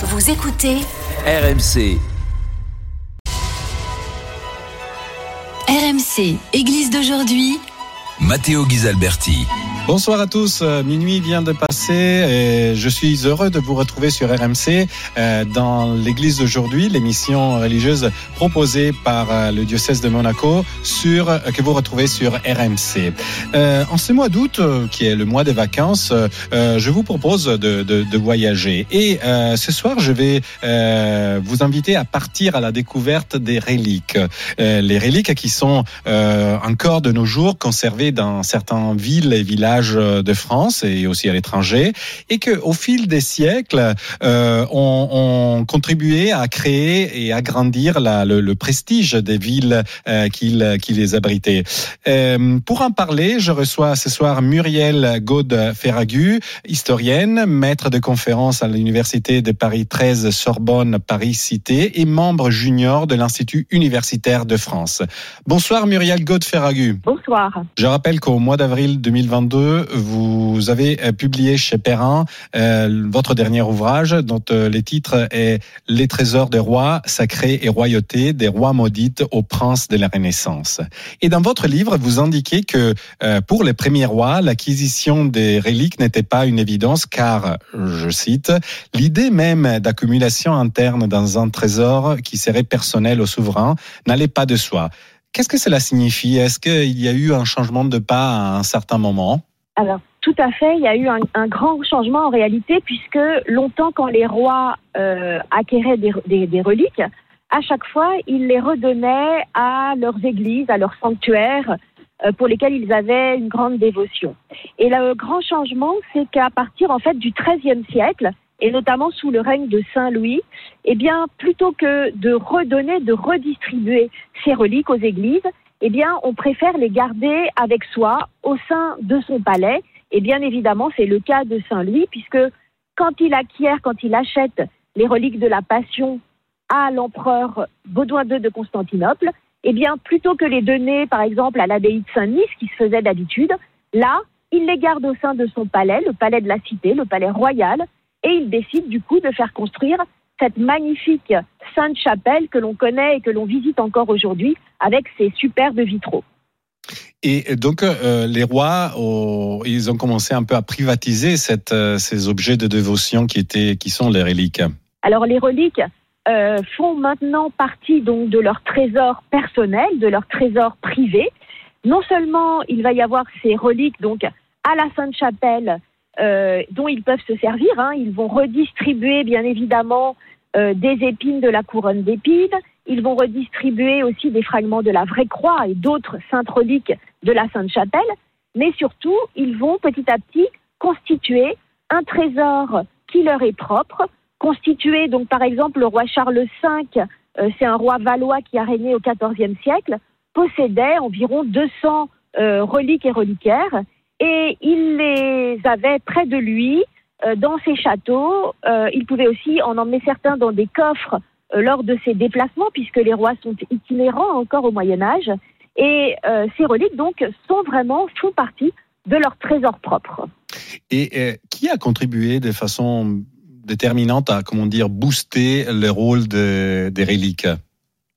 Vous écoutez RMC. RMC, Église d'aujourd'hui. Matteo Ghisalberti. Bonsoir à tous. Euh, Minuit vient de passer et je suis heureux de vous retrouver sur RMC euh, dans l'église d'aujourd'hui, l'émission religieuse proposée par euh, le diocèse de Monaco sur que vous retrouvez sur RMC. en ce mois d'août, qui est le mois des vacances, je vous propose de, de, de voyager et ce soir, je vais vous inviter à partir à la découverte des reliques, les reliques qui sont encore de nos jours conservées dans certaines villes et villages euh, de France et aussi à l'étranger, et que au fil des siècles euh, ont, contribué à créer et agrandir la, le, prestige des villes euh, qui, qui les abritaient. Euh, pour en parler, je reçois ce soir Muriel Gaude Ferragu, historienne, maître de conférence à l'université de Paris 13 Sorbonne Paris Cité et membre junior de l'Institut universitaire de France. Bonsoir Muriel Gaude Ferragu. Bonsoir. Je rappelle qu'au mois d'avril 2022 vous avez euh, publié chez Perrin euh, votre dernier ouvrage dont euh, le titre est Les trésors des rois, sacrés et royauté des rois maudites aux princes de la Renaissance. Et dans votre livre, vous indiquez que pour les premiers rois, l'acquisition des reliques n'était pas une évidence car, je cite, l'idée même d'accumulation interne dans un trésor qui serait personnel au souverain n'allait pas de soi. Qu'est-ce que cela signifie? Est-ce qu'il y a eu un changement de pas à un certain moment? Alors, tout à fait, il y a eu un, grand changement en réalité, puisque longtemps, quand les rois euh, acquéraient des, reliques, à chaque fois, ils les redonnaient à leurs églises, à leurs sanctuaires, euh, pour lesquels ils avaient une grande dévotion. Et le grand changement, c'est qu'à partir en fait du XIIIe siècle, et notamment sous le règne de Saint Louis, eh bien, plutôt que de redonner, de redistribuer ces reliques aux églises, eh bien, on préfère les garder avec soi au sein de son palais. Et bien évidemment, c'est le cas de Saint Louis, puisque quand il acquiert, quand il achète les reliques de la Passion à l'empereur Baudouin II de Constantinople, eh bien, plutôt que les donner, par exemple, à l'abbaye de Saint-Denis, qui se faisait d'habitude, là, il les garde au sein de son palais, le palais de la Cité, le palais royal, et il décide du coup de faire construire cette magnifique Sainte-Chapelle que l'on connaît et que l'on visite encore aujourd'hui avec ses superbes vitraux. Et donc, euh, les rois, ils ont commencé un peu à privatiser cette, euh, ces objets de dévotion qui, étaient, qui sont les reliques. Alors, les reliques euh, font maintenant partie donc de leur trésor personnel, de leur trésor privé. Non seulement il va y avoir ces reliques donc à la Sainte-Chapelle dont ils peuvent se servir, hein, ils vont redistribuer bien évidemment euh, des épines de la couronne d'épines. Ils vont redistribuer aussi des fragments de la vraie croix et d'autres saintes reliques de la Sainte Chapelle. Mais surtout, ils vont petit à petit constituer un trésor qui leur est propre, constituer donc par exemple le roi Charles V, euh, c'est un roi valois qui a régné au XIVe siècle, possédait environ 200 euh, reliques et reliquaires et il les avait près de lui dans ces châteaux. Euh, il pouvait aussi en emmener certains dans des coffres euh, lors de ses déplacements, puisque les rois sont itinérants encore au Moyen Âge. Et ces reliques, donc, sont vraiment, font partie de leur trésor propre. Et qui a contribué de façon déterminante à, comment dire, booster le rôle des reliques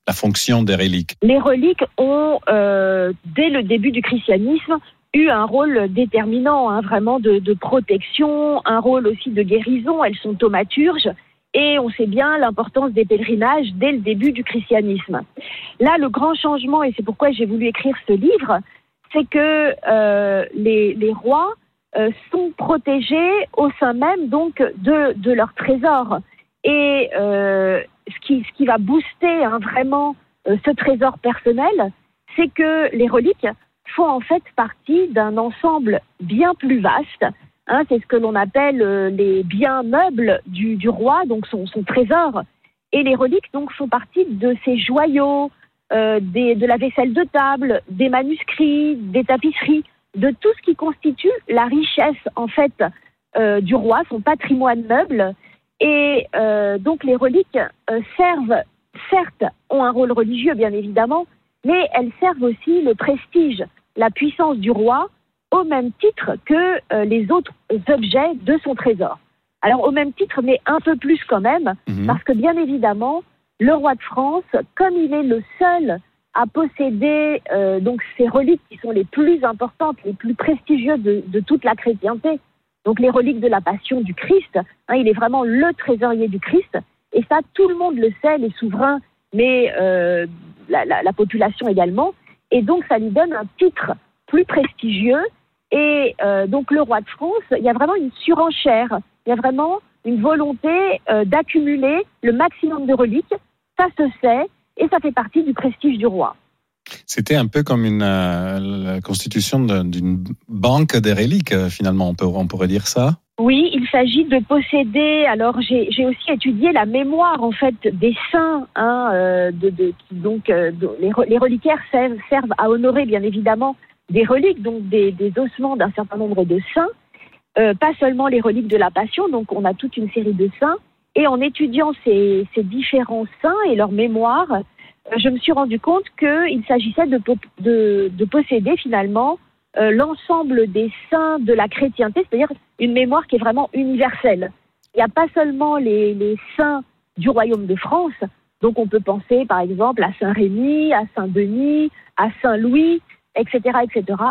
la fonction des reliques? Les reliques ont, dès le début du christianisme, eu un rôle déterminant, hein, vraiment de, de, protection, un rôle aussi de guérison. Elles sont thaumaturges. Et on sait bien l'importance des pèlerinages dès le début du christianisme. Là, le grand changement, et c'est pourquoi j'ai voulu écrire ce livre, c'est que euh, les, les, rois euh, sont protégés au sein même donc de, de leur trésor. Et euh, ce, qui, ce qui va booster hein, vraiment euh, ce trésor personnel, c'est que les reliques font en fait partie d'un ensemble bien plus vaste. Hein, c'est ce que l'on appelle euh, les biens meubles du, roi, donc son, trésor. Et les reliques donc font partie de ces joyaux, euh, de la vaisselle de table, des manuscrits, des tapisseries, de tout ce qui constitue la richesse en fait euh, du roi, son patrimoine meuble. Et donc les reliques servent, certes, ont un rôle religieux bien évidemment, mais elles servent aussi le prestige la puissance du roi au même titre que euh, les autres objets de son trésor. Alors au même titre, mais un peu plus quand même, Mhm. parce que bien évidemment, le roi de France, comme il est le seul à posséder euh, donc ces reliques qui sont les plus importantes, les plus prestigieuses de, de toute la chrétienté, donc les reliques de la Passion du Christ, hein, il est vraiment le trésorier du Christ, et ça tout le monde le sait, les souverains, mais euh, la, la- la population également, et donc ça lui donne un titre plus prestigieux, et euh, donc le roi de France, il y a vraiment une surenchère, il y a vraiment une volonté euh, d'accumuler le maximum de reliques, ça se sait, et ça fait partie du prestige du roi. C'était un peu comme une euh, la constitution d'une banque des reliques, finalement, on pourrait dire ça? Oui, il s'agit de posséder. Alors, j'ai aussi étudié la mémoire en fait des saints. Hein, euh, de, de- donc, euh, les, re- les reliquaires servent, à honorer bien évidemment des reliques, donc des, des ossements d'un certain nombre de saints. Euh, pas seulement les reliques de la Passion. Donc, on a toute une série de saints. Et en étudiant ces, ces différents saints et leur mémoire, euh, je me suis rendu compte qu'il s'agissait de, de posséder finalement euh, l'ensemble des saints de la chrétienté, c'est-à-dire une mémoire qui est vraiment universelle. Il n'y a pas seulement les, les saints du royaume de France, donc on peut penser par exemple à Saint-Rémy, à Saint-Denis, à Saint-Louis, etc., etc.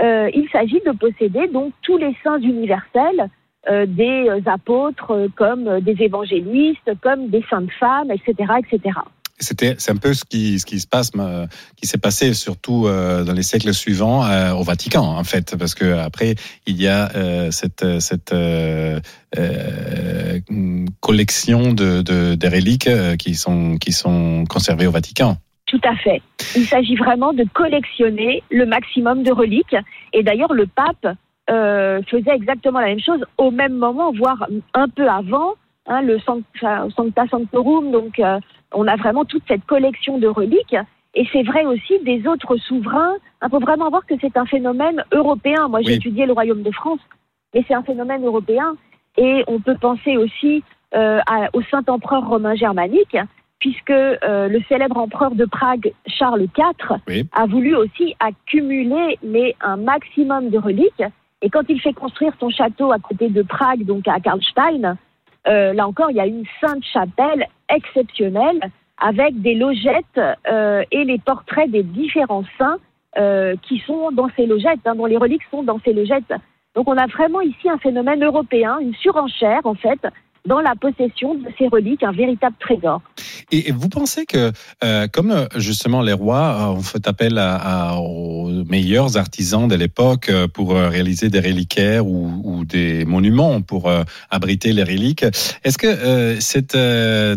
Euh, il s'agit de posséder donc tous les saints universels, euh, des apôtres euh, comme euh, des évangélistes, comme des saintes femmes, etc., etc. C'était, c'est un peu ce qui, ce qui se passe, qui s'est passé surtout euh, dans les siècles suivants euh, au Vatican, en fait, parce que après il y a euh, cette, cette collection de, de des reliques qui sont qui sont conservées au Vatican. Tout à fait. Il s'agit vraiment de collectionner le maximum de reliques. Et d'ailleurs, le pape faisait exactement la même chose au même moment, voire un peu avant, hein, le Sancta, Sanctorum. Donc, on a vraiment toute cette collection de reliques. Et c'est vrai aussi des autres souverains. Il faut vraiment voir que c'est un phénomène européen. Moi, j'ai Oui. étudié le Royaume de France, mais c'est un phénomène européen. Et on peut penser aussi euh, à- au Saint-Empereur romain germanique, puisque euh, le célèbre empereur de Prague, Charles IV, Oui. a voulu aussi accumuler mais un maximum de reliques. Et quand il fait construire son château à côté de Prague, donc à Karlstein, euh, là encore, il y a une sainte chapelle exceptionnelle avec des logettes euh, et les portraits des différents saints euh, qui sont dans ces logettes, hein, dont les reliques sont dans ces logettes. Donc on a vraiment ici un phénomène européen, une surenchère en fait, dans la possession de ces reliques, un véritable trésor. Et, vous pensez que, euh, comme euh, justement les rois euh, ont fait appel à, à- aux meilleurs artisans de l'époque pour réaliser des reliquaires ou, ou des monuments pour euh, abriter les reliques, est-ce que euh, cette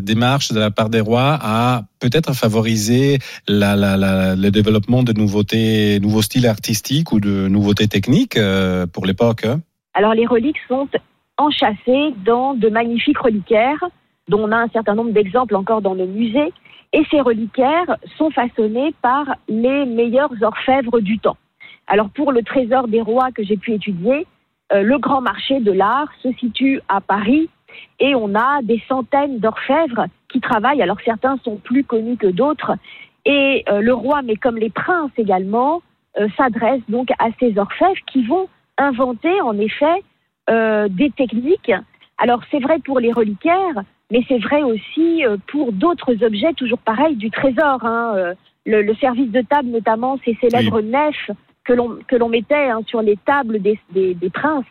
démarche de la part des rois a peut-être favorisé la, la, la- le développement de nouveautés, nouveaux styles artistiques ou de nouveautés techniques pour l'époque hein? Alors les reliques sont enchâssées dans de magnifiques reliquaires, dont on a un certain nombre d'exemples encore dans nos musées. Et ces reliquaires sont façonnés par les meilleurs orfèvres du temps. Alors pour le trésor des rois que j'ai pu étudier, euh, le grand marché de l'art se situe à Paris et on a des centaines d'orfèvres qui travaillent. Alors certains sont plus connus que d'autres. Et euh, le roi, mais comme les princes également, euh, s'adresse donc à ces orfèvres qui vont inventer en effet euh, des techniques. Alors c'est vrai pour les reliquaires, mais c'est vrai aussi euh, pour d'autres objets, toujours pareil, du trésor. hein. Euh, le, le service de table notamment, ces célèbres nefs que l'on que l'on mettait hein, sur les tables des, des, des princes,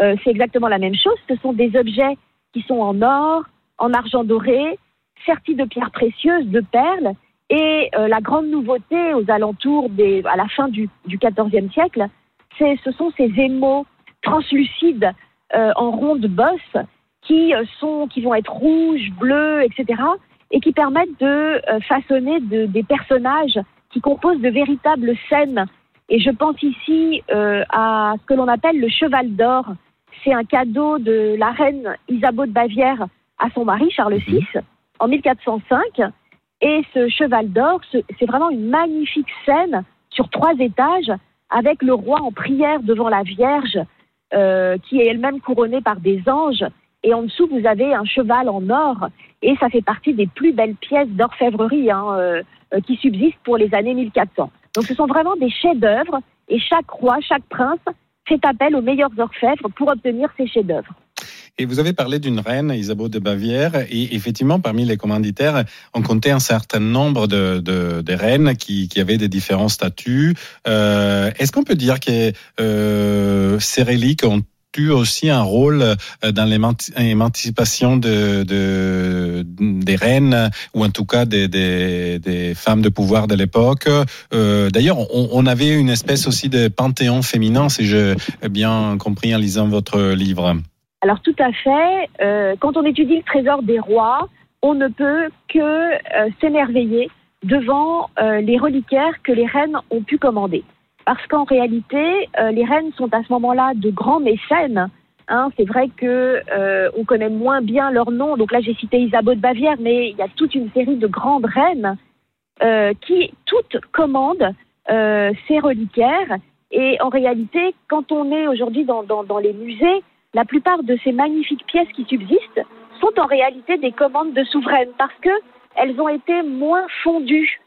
euh, c'est exactement la même chose. Ce sont des objets qui sont en or, en argent doré, sertis de pierres précieuses, de perles. Et euh, la grande nouveauté aux alentours des, à la fin du, du XIVe siècle, c'est, ce sont ces émaux translucides euh, en ronde bosse qui euh, sont, qui vont être rouges, bleus, etc. et qui permettent de euh, façonner de- des personnages qui composent de véritables scènes. Et je pense ici euh, à ce que l'on appelle le cheval d'or. C'est un cadeau de la reine Isabeau de Bavière à son mari Charles VI en 1405. Et ce cheval d'or, ce- c'est vraiment une magnifique scène sur trois étages avec le roi en prière devant la Vierge, euh, qui est elle-même couronnée par des anges. Et en dessous, vous avez un cheval en or. Et ça fait partie des plus belles pièces d'orfèvrerie hein, euh, qui subsistent pour les années 1400. Donc ce sont vraiment des chefs-d'œuvre. Et chaque roi, chaque prince fait appel aux meilleurs orfèvres pour obtenir ces chefs-d'œuvre. Et vous avez parlé d'une reine, Isabeau de Bavière, et effectivement, parmi les commanditaires, on comptait un certain nombre de, de, de reines qui, qui, avaient des différents statuts. Euh, Est-ce qu'on peut dire que euh, ces reliques ont eu aussi un rôle euh, dans l'émancipation de, de, des reines ou en tout cas des, des, des femmes de pouvoir de l'époque? Euh, D'ailleurs, on, on, avait une espèce aussi de panthéon féminin, si j'ai bien compris en lisant votre livre. Alors tout à fait. Euh, quand on étudie le trésor des rois, on ne peut que euh, s'émerveiller devant euh, les reliquaires que les reines ont pu commander parce qu'en réalité, les reines sont à ce moment-là de grands mécènes. Hein, c'est vrai que on connaît moins bien leur nom. Donc là, j'ai cité Isabeau de Bavière, mais il y a toute une série de grandes reines qui toutes commandent ces reliquaires. Et en réalité, quand on est aujourd'hui dans les musées, la plupart de ces magnifiques pièces qui subsistent sont en réalité des commandes de souveraines parce que elles ont été moins fondues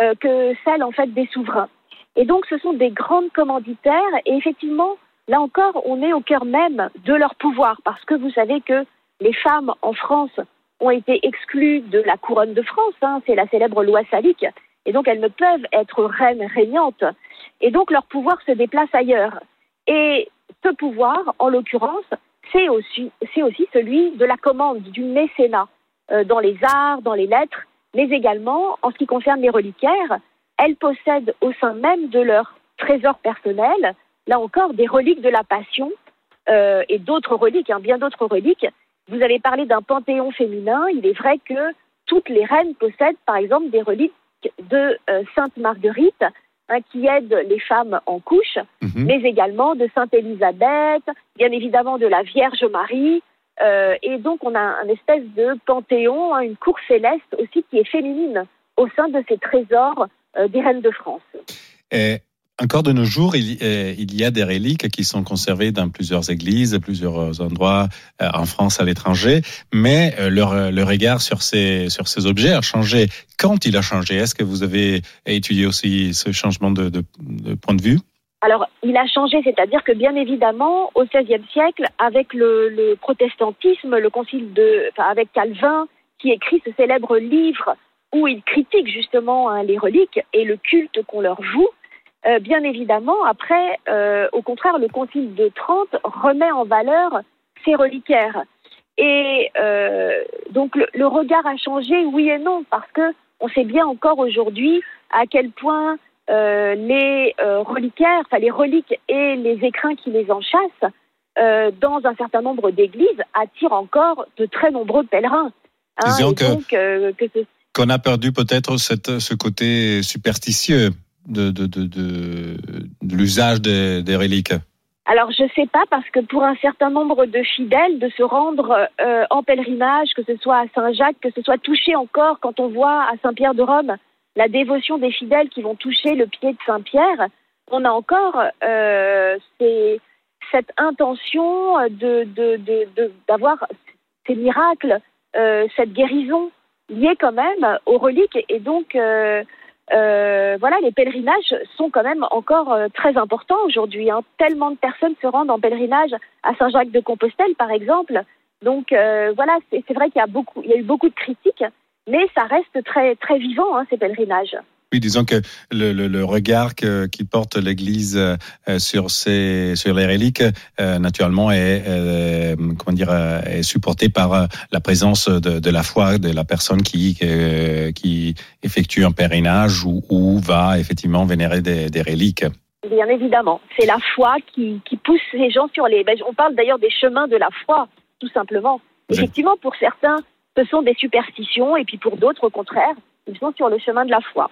euh, que celles en fait des souverains. Et donc, ce sont des grandes commanditaires. Et effectivement, là encore, on est au cœur même de leur pouvoir, parce que vous savez que les femmes en France ont été exclues de la couronne de France. Hein, c'est la célèbre loi salique. Et donc, elles ne peuvent être reines régnantes. Et donc, leur pouvoir se déplace ailleurs. Et ce pouvoir, en l'occurrence, c'est aussi, c'est aussi celui de la commande, du mécénat, euh, dans les arts, dans les lettres, mais également en ce qui concerne les reliquaires elles possèdent au sein même de leur trésor personnel, là encore, des reliques de la Passion euh, et d'autres reliques, hein, bien d'autres reliques. Vous avez parlé d'un panthéon féminin. Il est vrai que toutes les reines possèdent, par exemple, des reliques de euh, Sainte Marguerite, hein, qui aide les femmes en couche, -hmm. mais également de Sainte Élisabeth, bien évidemment de la Vierge Marie. Euh, et donc, on a un espèce de panthéon, hein, une cour céleste aussi qui est féminine au sein de ces trésors euh, des reines de France. Et encore de nos jours, il, euh, il, y a des reliques qui sont conservées dans plusieurs églises, plusieurs endroits euh, en France, à l'étranger, mais euh, leur, le regard sur ces, objets a changé. Quand il a changé Est-ce que vous avez étudié aussi ce changement de, point de vue? Alors, il a changé, c'est-à-dire que bien évidemment, au XVIe siècle, avec le, le, protestantisme, le concile de, enfin, avec Calvin, qui écrit ce célèbre livre où il critique justement hein, les reliques et le culte qu'on leur joue. Euh, bien évidemment, après, euh, au contraire, le Concile de Trente remet en valeur ces reliquaires. Et euh, donc le, le, regard a changé, oui et non, parce que on sait bien encore aujourd'hui à quel point les reliquaires, enfin les reliques et les écrins qui les enchâssent dans un certain nombre d'églises attirent encore de très nombreux pèlerins. Hein, Disons que, donc, que ce qu'on a perdu peut-être ce côté superstitieux de, de, de, l'usage des, des, reliques alors je sais pas parce que pour un certain nombre de fidèles de se rendre euh, en pèlerinage, que ce soit à Saint-Jacques, que ce soit touché encore quand on voit à Saint-Pierre de Rome la dévotion des fidèles qui vont toucher le pied de Saint-Pierre, on a encore euh, cette intention de d'avoir ces miracles, euh, cette guérison lié quand même aux reliques. Et donc euh, voilà, les pèlerinages sont quand même encore euh, très importants aujourd'hui. Hein. Tellement de personnes se rendent en pèlerinage à Saint-Jacques de Compostelle, par exemple. Donc euh, voilà, c'est vrai qu'il y a beaucoup, il y a eu beaucoup de critiques, mais ça reste très très vivant hein, ces pèlerinages. Oui, disons que le, le, le regard que, qui porte l'Église euh, sur ces sur les reliques, euh, naturellement, est euh, comment dire est supporté par la présence de, de, la foi de la personne qui qui effectue un pèlerinage ou, ou va effectivement vénérer des, des reliques. Bien évidemment, c'est la foi qui, qui pousse les gens sur les. Ben, on parle d'ailleurs des chemins de la foi, tout simplement. Effectivement, pour certains, ce sont des superstitions, et puis pour d'autres, au contraire, ils sont sur le chemin de la foi.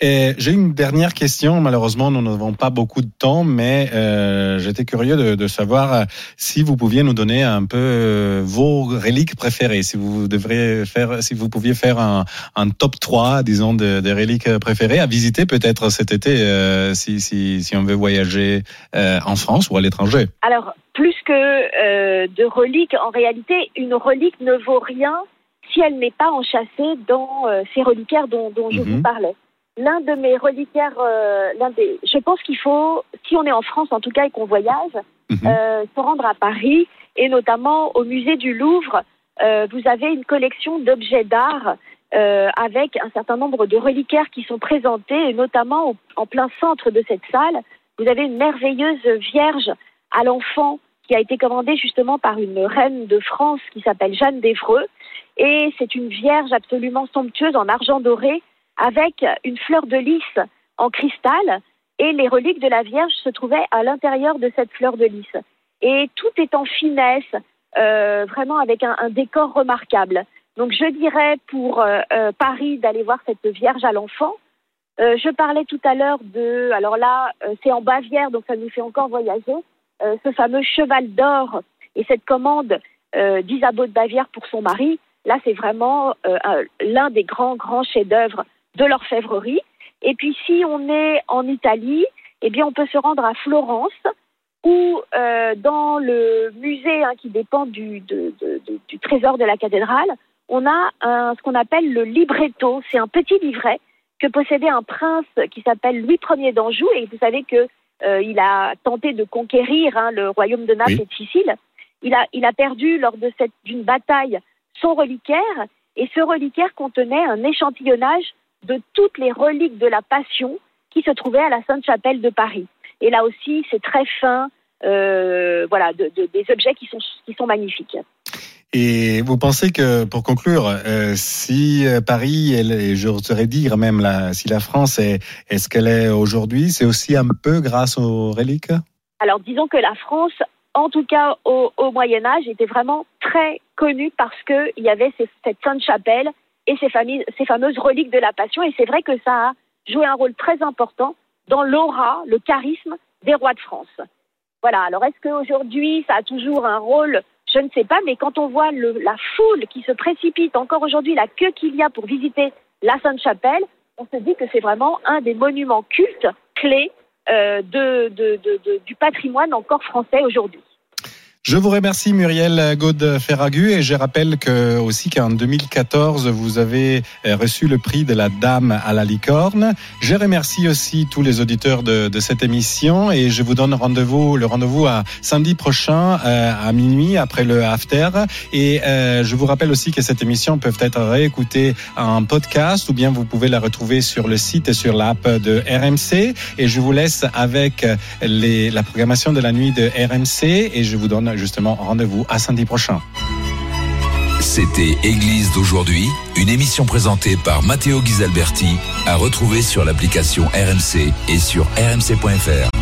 J'ai une dernière question. Malheureusement, nous n'avons pas beaucoup de temps, mais euh, j'étais curieux de, de, savoir euh, si vous pouviez nous donner un peu euh, vos reliques préférées. Si vous devriez faire, si vous pouviez faire un, un top 3, disons, des de reliques préférées à visiter peut-être cet été, euh, si, si, si, on veut voyager euh, en France ou à l'étranger. Alors, plus que de reliques, en réalité, une relique ne vaut rien si elle n'est pas enchâssée dans ces reliquaires dont, dont je vous parlais l'un de mes reliquaires, euh, l'un des, je pense qu'il faut, si on est en France en tout cas et qu'on voyage, -hmm. euh, se rendre à Paris et notamment au musée du Louvre, euh, vous avez une collection d'objets d'art euh, avec un certain nombre de reliquaires qui sont présentés, et notamment au- en plein centre de cette salle, vous avez une merveilleuse Vierge à l'enfant qui a été commandée justement par une reine de France qui s'appelle Jeanne d'Evreux. Et c'est une Vierge absolument somptueuse en argent doré avec une fleur de lys en cristal. Et les reliques de la Vierge se trouvaient à l'intérieur de cette fleur de lys. Et tout est en finesse, euh, vraiment avec un, décor remarquable. Donc je dirais pour euh, euh, Paris d'aller voir cette Vierge à l'enfant. Je parlais tout à l'heure de, alors là c'est en Bavière donc ça nous fait encore voyager, euh, ce fameux cheval d'or et cette commande euh, d'Isabeau de Bavière pour son mari. Là c'est vraiment euh, un- l'un des grands grands chefs-d'œuvre de l'orfèvrerie. Et puis si on est en Italie, eh bien on peut se rendre à Florence euh, dans le musée hein, qui dépend du, trésor de la cathédrale, on a ce qu'on appelle le libretto. C'est un petit livret que possédait un prince qui s'appelle Louis Ier d'Anjou. Et vous savez que il a tenté de conquérir hein, le royaume de Naples Oui. et de Sicile. Il a, il a perdu lors de cette d'une bataille son reliquaire. Et ce reliquaire contenait un échantillonnage de toutes les reliques de la Passion qui se trouvaient à la Sainte-Chapelle de Paris. Et là aussi, c'est très fin, euh, voilà, de- de- des objets qui sont, qui sont magnifiques. Et vous pensez que, pour conclure, euh, si euh, Paris, et j'oserais dire même la, si la France est, est ce qu'elle est aujourd'hui, c'est aussi un peu grâce aux reliques? Alors disons que la France, en tout cas au, Moyen Âge, était vraiment très connue parce qu'il y avait cette Sainte Chapelle et ces, ces fameuses reliques de la Passion. Et c'est vrai que ça a joué un rôle très important dans l'aura, le charisme des rois de France. Voilà. Alors est-ce qu'aujourd'hui ça a toujours un rôle Je ne sais pas, mais quand on voit le- la foule qui se précipite encore aujourd'hui, la queue qu'il y a pour visiter la Sainte Chapelle, on se dit que c'est vraiment un des monuments cultes clés euh, du patrimoine encore français aujourd'hui. Je vous remercie Muriel Gaude Ferragu et je rappelle que aussi qu'en 2014 vous avez euh, reçu le prix de la Dame à la licorne. Je remercie aussi tous les auditeurs de, de cette émission et je vous donne rendez-vous le rendez-vous à samedi prochain euh, à minuit après le after et euh, je vous rappelle aussi que cette émission peut être réécoutée en podcast ou bien vous pouvez la retrouver sur le site et sur l'app de RMC et je vous laisse avec les, la programmation de la nuit de RMC et je vous justement rendez-vous à samedi prochain. C'était Église d'aujourd'hui, une émission présentée par Matteo Ghisalberti, à retrouver sur l'application RMC et sur rmc.fr.